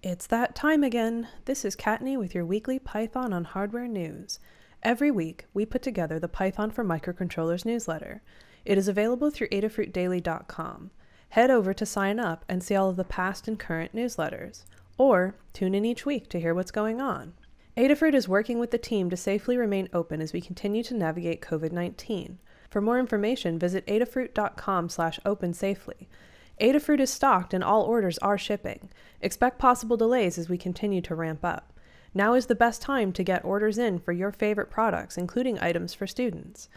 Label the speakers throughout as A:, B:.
A: It's that time again. This is Kattni with your weekly Python on Hardware news. Every week, we put together the Python for Microcontrollers newsletter. It is available through adafruitdaily.com. Head over to sign up and see all of the past and current newsletters, or tune in each week to hear what's going on. Adafruit is working with the team to safely remain open as we continue to navigate COVID-19. For more information, visit adafruit.com slash open safely. Adafruit is stocked and all orders are shipping. Expect possible delays as we continue to ramp up. Now is the best time to get orders in for your favorite products, including items for students.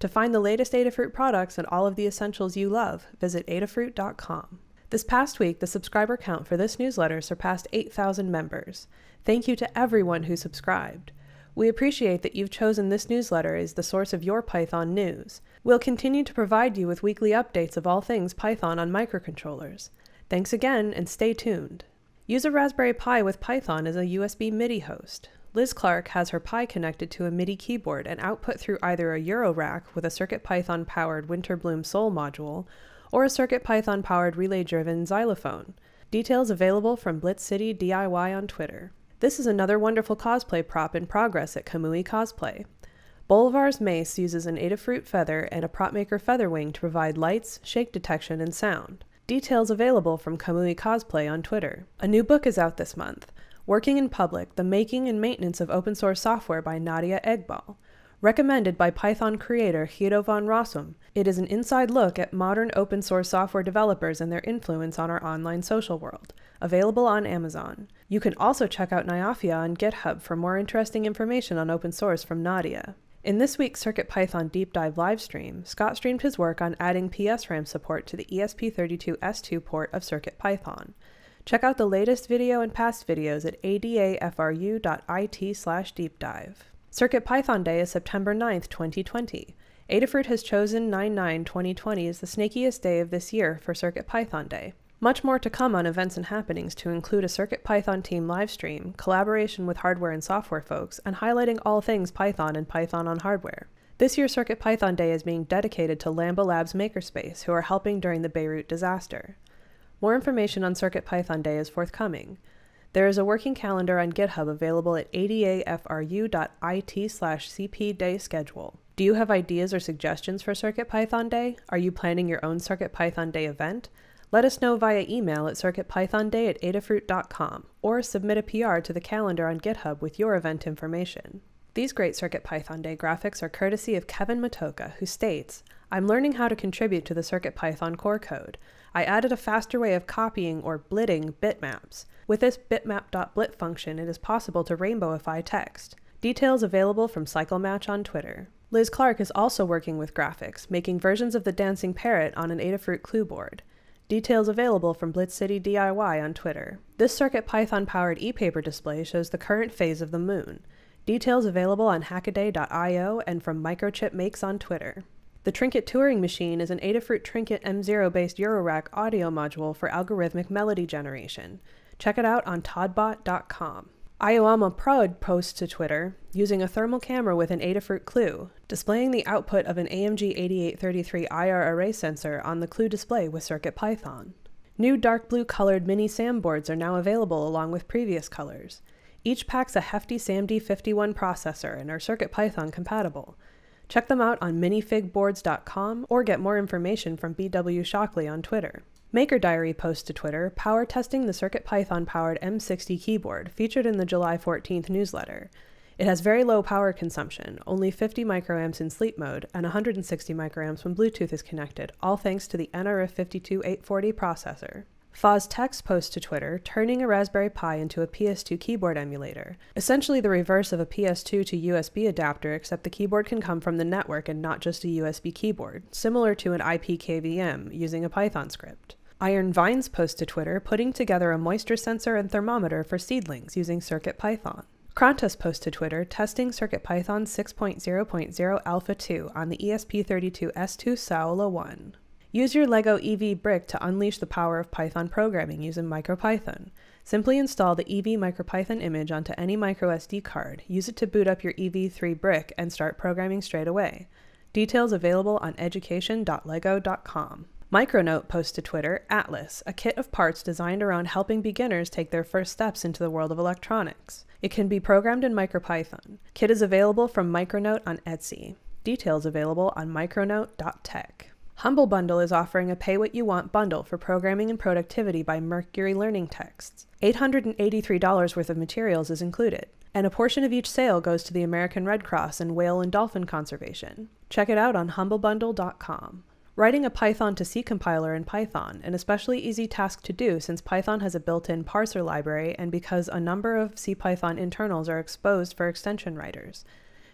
A: To find the latest Adafruit products and all of the essentials you love, visit adafruit.com. This past week, the subscriber count for this newsletter surpassed 8,000 members. Thank you to everyone who subscribed. We appreciate that you've chosen this newsletter as the source of your Python news. We'll continue to provide you with weekly updates of all things Python on microcontrollers. Thanks again and stay tuned. Use a Raspberry Pi with Python as a USB MIDI host. Liz Clark has her Pi connected to a MIDI keyboard and output through either a Eurorack with a CircuitPython powered Winterbloom Sol module or a CircuitPython powered relay driven xylophone. Details available from Blitz City DIY on Twitter. This is another wonderful cosplay prop in progress at Kamui Cosplay. Bolivar's mace uses an Adafruit feather and a Propmaker feather wing to provide lights, shake detection, and sound. Details available from Kamui Cosplay on Twitter. A new book is out this month, Working in Public, The Making and Maintenance of Open Source Software by Nadia Eghbal. Recommended by Python creator Guido van Rossum, it is an inside look at modern open source software developers and their influence on our online social world. Available on Amazon. You can also check out nayafia on GitHub for more interesting information on open source from Nadia. In this week's CircuitPython Deep Dive livestream, Scott streamed his work on adding PSRAM support to the ESP32S2 port of CircuitPython. Check out the latest video and past videos at adafru.it slash deepdive. CircuitPython Day is September 9th, 2020. Adafruit has chosen 9-9-2020 as the snakiest day of this year for CircuitPython Day. Much more to come on events and happenings to include a CircuitPython team livestream, collaboration with hardware and software folks, and highlighting all things Python and Python on hardware. This year's CircuitPython Day is being dedicated to Lambda Labs Makerspace, who are helping during the Beirut disaster. More information on CircuitPython Day is forthcoming. There is a working calendar on GitHub available at adafru.it slash cpday schedule. Do you have ideas or suggestions for CircuitPython Day? Are you planning your own CircuitPython Day event? Let us know via email at circuitpythonday at adafruit.com or submit a PR to the calendar on GitHub with your event information. These great CircuitPython Day graphics are courtesy of Kevin Matocha, who states, I'm learning how to contribute to the CircuitPython core code. I added a faster way of copying or blitting bitmaps. With this bitmap.blit function, it is possible to rainbowify text. Details available from CycleMatch on Twitter. Liz Clark is also working with graphics, making versions of the dancing parrot on an Adafruit clue board. Details available from Blitz City DIY on Twitter. This CircuitPython powered e-paper display shows the current phase of the moon. Details available on hackaday.io and from Microchip Makes on Twitter. The Trinket Turing Machine is an Adafruit Trinket M0 based Eurorack audio module for algorithmic melody generation. Check it out on todbot.com. Ioama Prod posts to Twitter using a thermal camera with an Adafruit clue, displaying the output of an AMG 8833 IR array sensor on the clue display with CircuitPython. New dark blue colored mini SAM boards are now available along with previous colors. Each packs a hefty SAMD51 processor and are CircuitPython compatible. Check them out on minifigboards.com or get more information from BW Shockley on Twitter. Maker Diary posts to Twitter power testing the CircuitPython powered M60 keyboard featured in the July 14th newsletter. It has very low power consumption, only 50 microamps in sleep mode and 160 microamps when Bluetooth is connected, all thanks to the NRF52840 processor. FozTex posts to Twitter, turning a Raspberry Pi into a PS2 keyboard emulator. Essentially the reverse of a PS2 to USB adapter, except the keyboard can come from the network and not just a USB keyboard, similar to an IPKVM using a Python script. Iron Vines posts to Twitter, putting together a moisture sensor and thermometer for seedlings using CircuitPython. Krontas posts to Twitter, testing CircuitPython 6.0.0 Alpha 2 on the ESP32S2 Saola 1. Use your LEGO EV brick to unleash the power of Python programming using MicroPython. Simply install the EV MicroPython image onto any microSD card, use it to boot up your EV3 brick, and start programming straight away. Details available on education.lego.com. Micronote posts to Twitter Atlas, a kit of parts designed around helping beginners take their first steps into the world of electronics. It can be programmed in MicroPython. Kit is available from Micronote on Etsy. Details available on micronote.tech. Humble Bundle is offering a pay what you want bundle for programming and productivity by Mercury Learning Texts. $883 worth of materials is included, and a portion of each sale goes to the American Red Cross and whale and dolphin conservation. Check it out on humblebundle.com. Writing a Python to C compiler in Python, an especially easy task to do since Python has a built-in parser library and because a number of CPython internals are exposed for extension writers.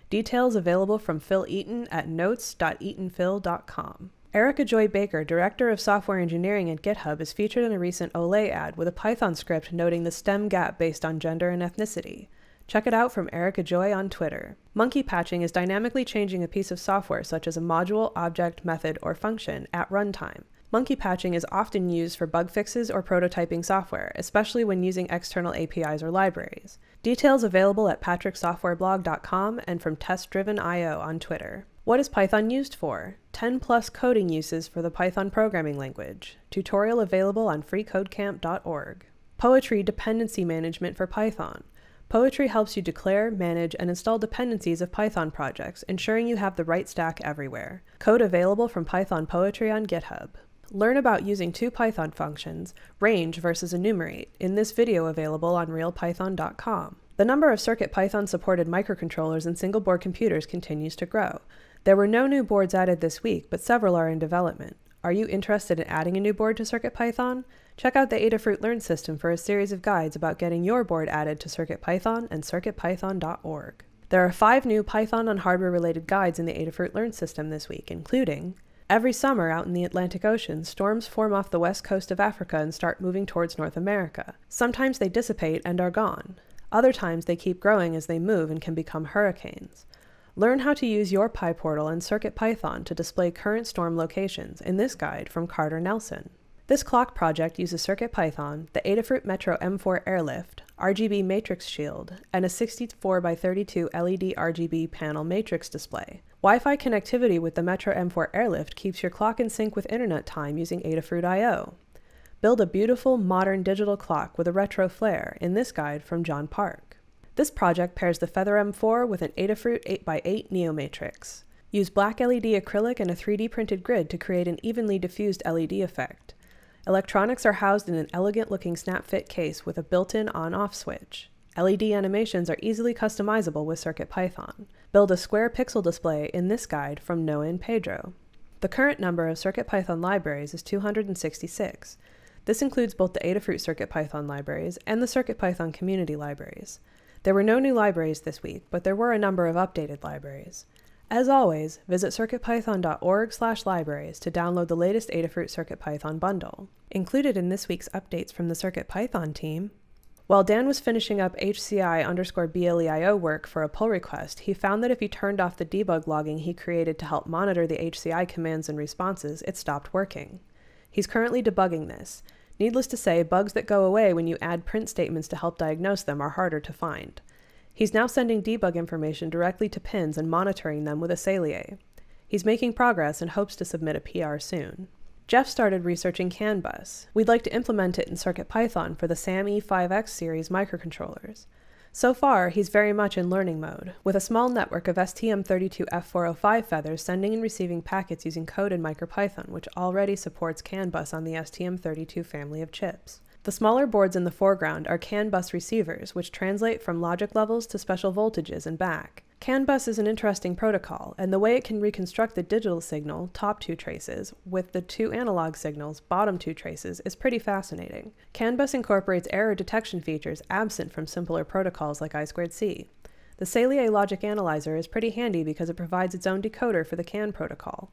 A: Details available from Phil Eaton at notes.eatonphil.com. Erica Joy Baker, Director of Software Engineering at GitHub, is featured in a recent Olay ad with a Python script noting the STEM gap based on gender and ethnicity. Check it out from Erica Joy on Twitter. Monkey patching is dynamically changing a piece of software such as a module, object, method, or function at runtime. Monkey patching is often used for bug fixes or prototyping software, especially when using external APIs or libraries. Details available at patricksoftwareblog.com and from testdriven.io on Twitter. What is Python used for? 10 plus coding uses for the Python programming language. Tutorial available on freecodecamp.org. Poetry dependency management for Python. Poetry helps you declare, manage, and install dependencies of Python projects, ensuring you have the right stack everywhere. Code available from Python Poetry on GitHub. Learn about using two Python functions, range versus enumerate, in this video available on realpython.com. The number of CircuitPython supported microcontrollers in single board computers continues to grow. There were no new boards added this week, but several are in development. Are you interested in adding a new board to CircuitPython? Check out the Adafruit Learn system for a series of guides about getting your board added to CircuitPython and circuitpython.org. There are five new Python and hardware related guides in the Adafruit Learn system this week, including Every summer out in the Atlantic Ocean, storms form off the west coast of Africa and start moving towards North America. Sometimes they dissipate and are gone. Other times they keep growing as they move and can become hurricanes. Learn how to use your PyPortal and CircuitPython to display current storm locations in this guide from Carter Nelson. This clock project uses CircuitPython, the Adafruit Metro M4 Airlift, RGB matrix shield, and a 64 by 32 LED RGB panel matrix display. Wi-Fi connectivity with the Metro M4 Airlift keeps your clock in sync with internet time using Adafruit I.O. Build a beautiful, modern digital clock with a retro flair in this guide from John Park. This project pairs the Feather M4 with an Adafruit 8x8 Neo Matrix. Use black LED acrylic and a 3D printed grid to create an evenly diffused LED effect. Electronics are housed in an elegant looking snap-fit case with a built-in on-off switch. LED animations are easily customizable with CircuitPython. Build a square pixel display in this guide from Noe and Pedro. The current number of CircuitPython libraries is 266. This includes both the Adafruit CircuitPython libraries and the CircuitPython community libraries. There were no new libraries this week, but there were a number of updated libraries. As always, visit circuitpython.org/libraries to download the latest Adafruit CircuitPython bundle. Included in this week's updates from the CircuitPython team, while Dan was finishing up HCI underscore BLEIO work for a pull request, he found that if he turned off the debug logging he created to help monitor the HCI commands and responses, it stopped working. He's currently debugging this. Needless to say, bugs that go away when you add print statements to help diagnose them are harder to find. He's now sending debug information directly to pins and monitoring them with a Saleae. He's making progress and hopes to submit a PR soon. Jeff started researching CAN bus. We'd like to implement it in CircuitPython for the SAM E5X series microcontrollers. So far, he's very much in learning mode, with a small network of STM32F405 feathers sending and receiving packets using code in MicroPython, which already supports CAN bus on the STM32 family of chips. The smaller boards in the foreground are CAN bus receivers, which translate from logic levels to special voltages and back. CAN bus is an interesting protocol, and the way it can reconstruct the digital signal, top two traces, with the two analog signals, bottom two traces, is pretty fascinating. CAN bus incorporates error detection features absent from simpler protocols like I2C. The Saleae logic analyzer is pretty handy because it provides its own decoder for the CAN protocol.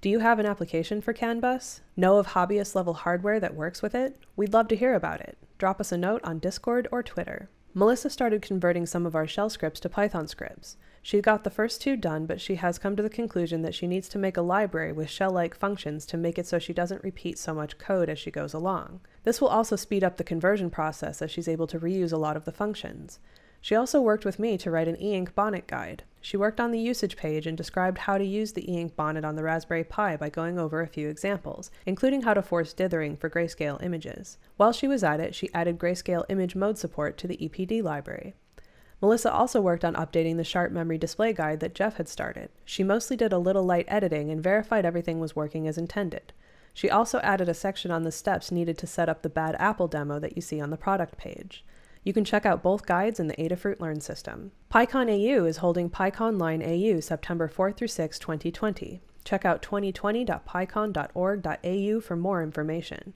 A: Do you have an application for CAN bus? Know of hobbyist level hardware that works with it? We'd love to hear about it. Drop us a note on Discord or Twitter. Melissa started converting some of our shell scripts to Python scripts. She got the first two done, but she has come to the conclusion that she needs to make a library with shell-like functions to make it so she doesn't repeat so much code as she goes along. This will also speed up the conversion process as she's able to reuse a lot of the functions. She also worked with me to write an e-ink bonnet guide. She worked on the usage page and described how to use the e-ink bonnet on the Raspberry Pi by going over a few examples, including how to force dithering for grayscale images. While she was at it, she added grayscale image mode support to the EPD library. Melissa also worked on updating the Sharp Memory Display Guide that Jeff had started. She mostly did a little light editing and verified everything was working as intended. She also added a section on the steps needed to set up the Bad Apple demo that you see on the product page. You can check out both guides in the Adafruit Learn system. PyCon AU is holding PyConline AU September 4 through 6, 2020. Check out 2020.pycon.org.au for more information.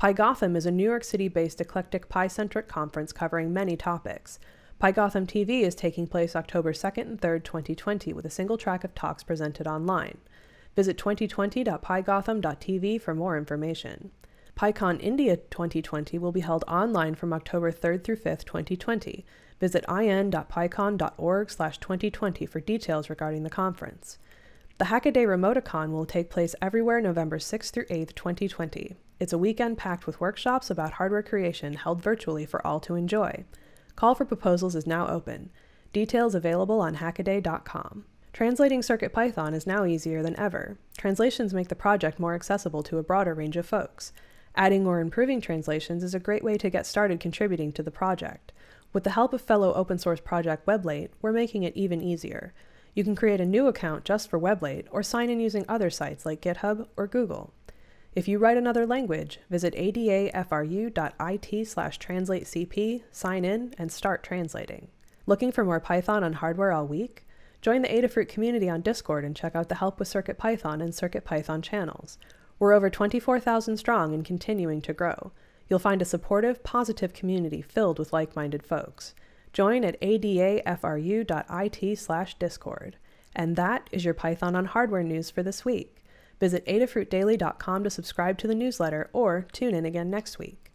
A: PyGotham is a New York City based eclectic Pi-centric conference covering many topics. PyGotham TV is taking place October 2nd and 3rd, 2020, with a single track of talks presented online. Visit 2020.pygotham.tv for more information. PyCon India 2020 will be held online from October 3rd through 5th, 2020. Visit in.pycon.org/2020 for details regarding the conference. The Hackaday Remoticon will take place everywhere November 6th through 8th, 2020. It's a weekend packed with workshops about hardware creation held virtually for all to enjoy. Call for proposals is now open. Details available on hackaday.com. Translating CircuitPython is now easier than ever. Translations make the project more accessible to a broader range of folks. Adding or improving translations is a great way to get started contributing to the project. With the help of fellow open source project Weblate, we're making it even easier. You can create a new account just for Weblate or sign in using other sites like GitHub or Google. If you write another language, visit adafru.it slash translatecp, sign in, and start translating. Looking for more Python on hardware all week? Join the Adafruit community on Discord and check out the Help with CircuitPython and CircuitPython channels. We're over 24,000 strong and continuing to grow. You'll find a supportive, positive community filled with like-minded folks. Join at adafru.it slash discord. And that is your Python on hardware news for this week. Visit adafruitdaily.com to subscribe to the newsletter or tune in again next week.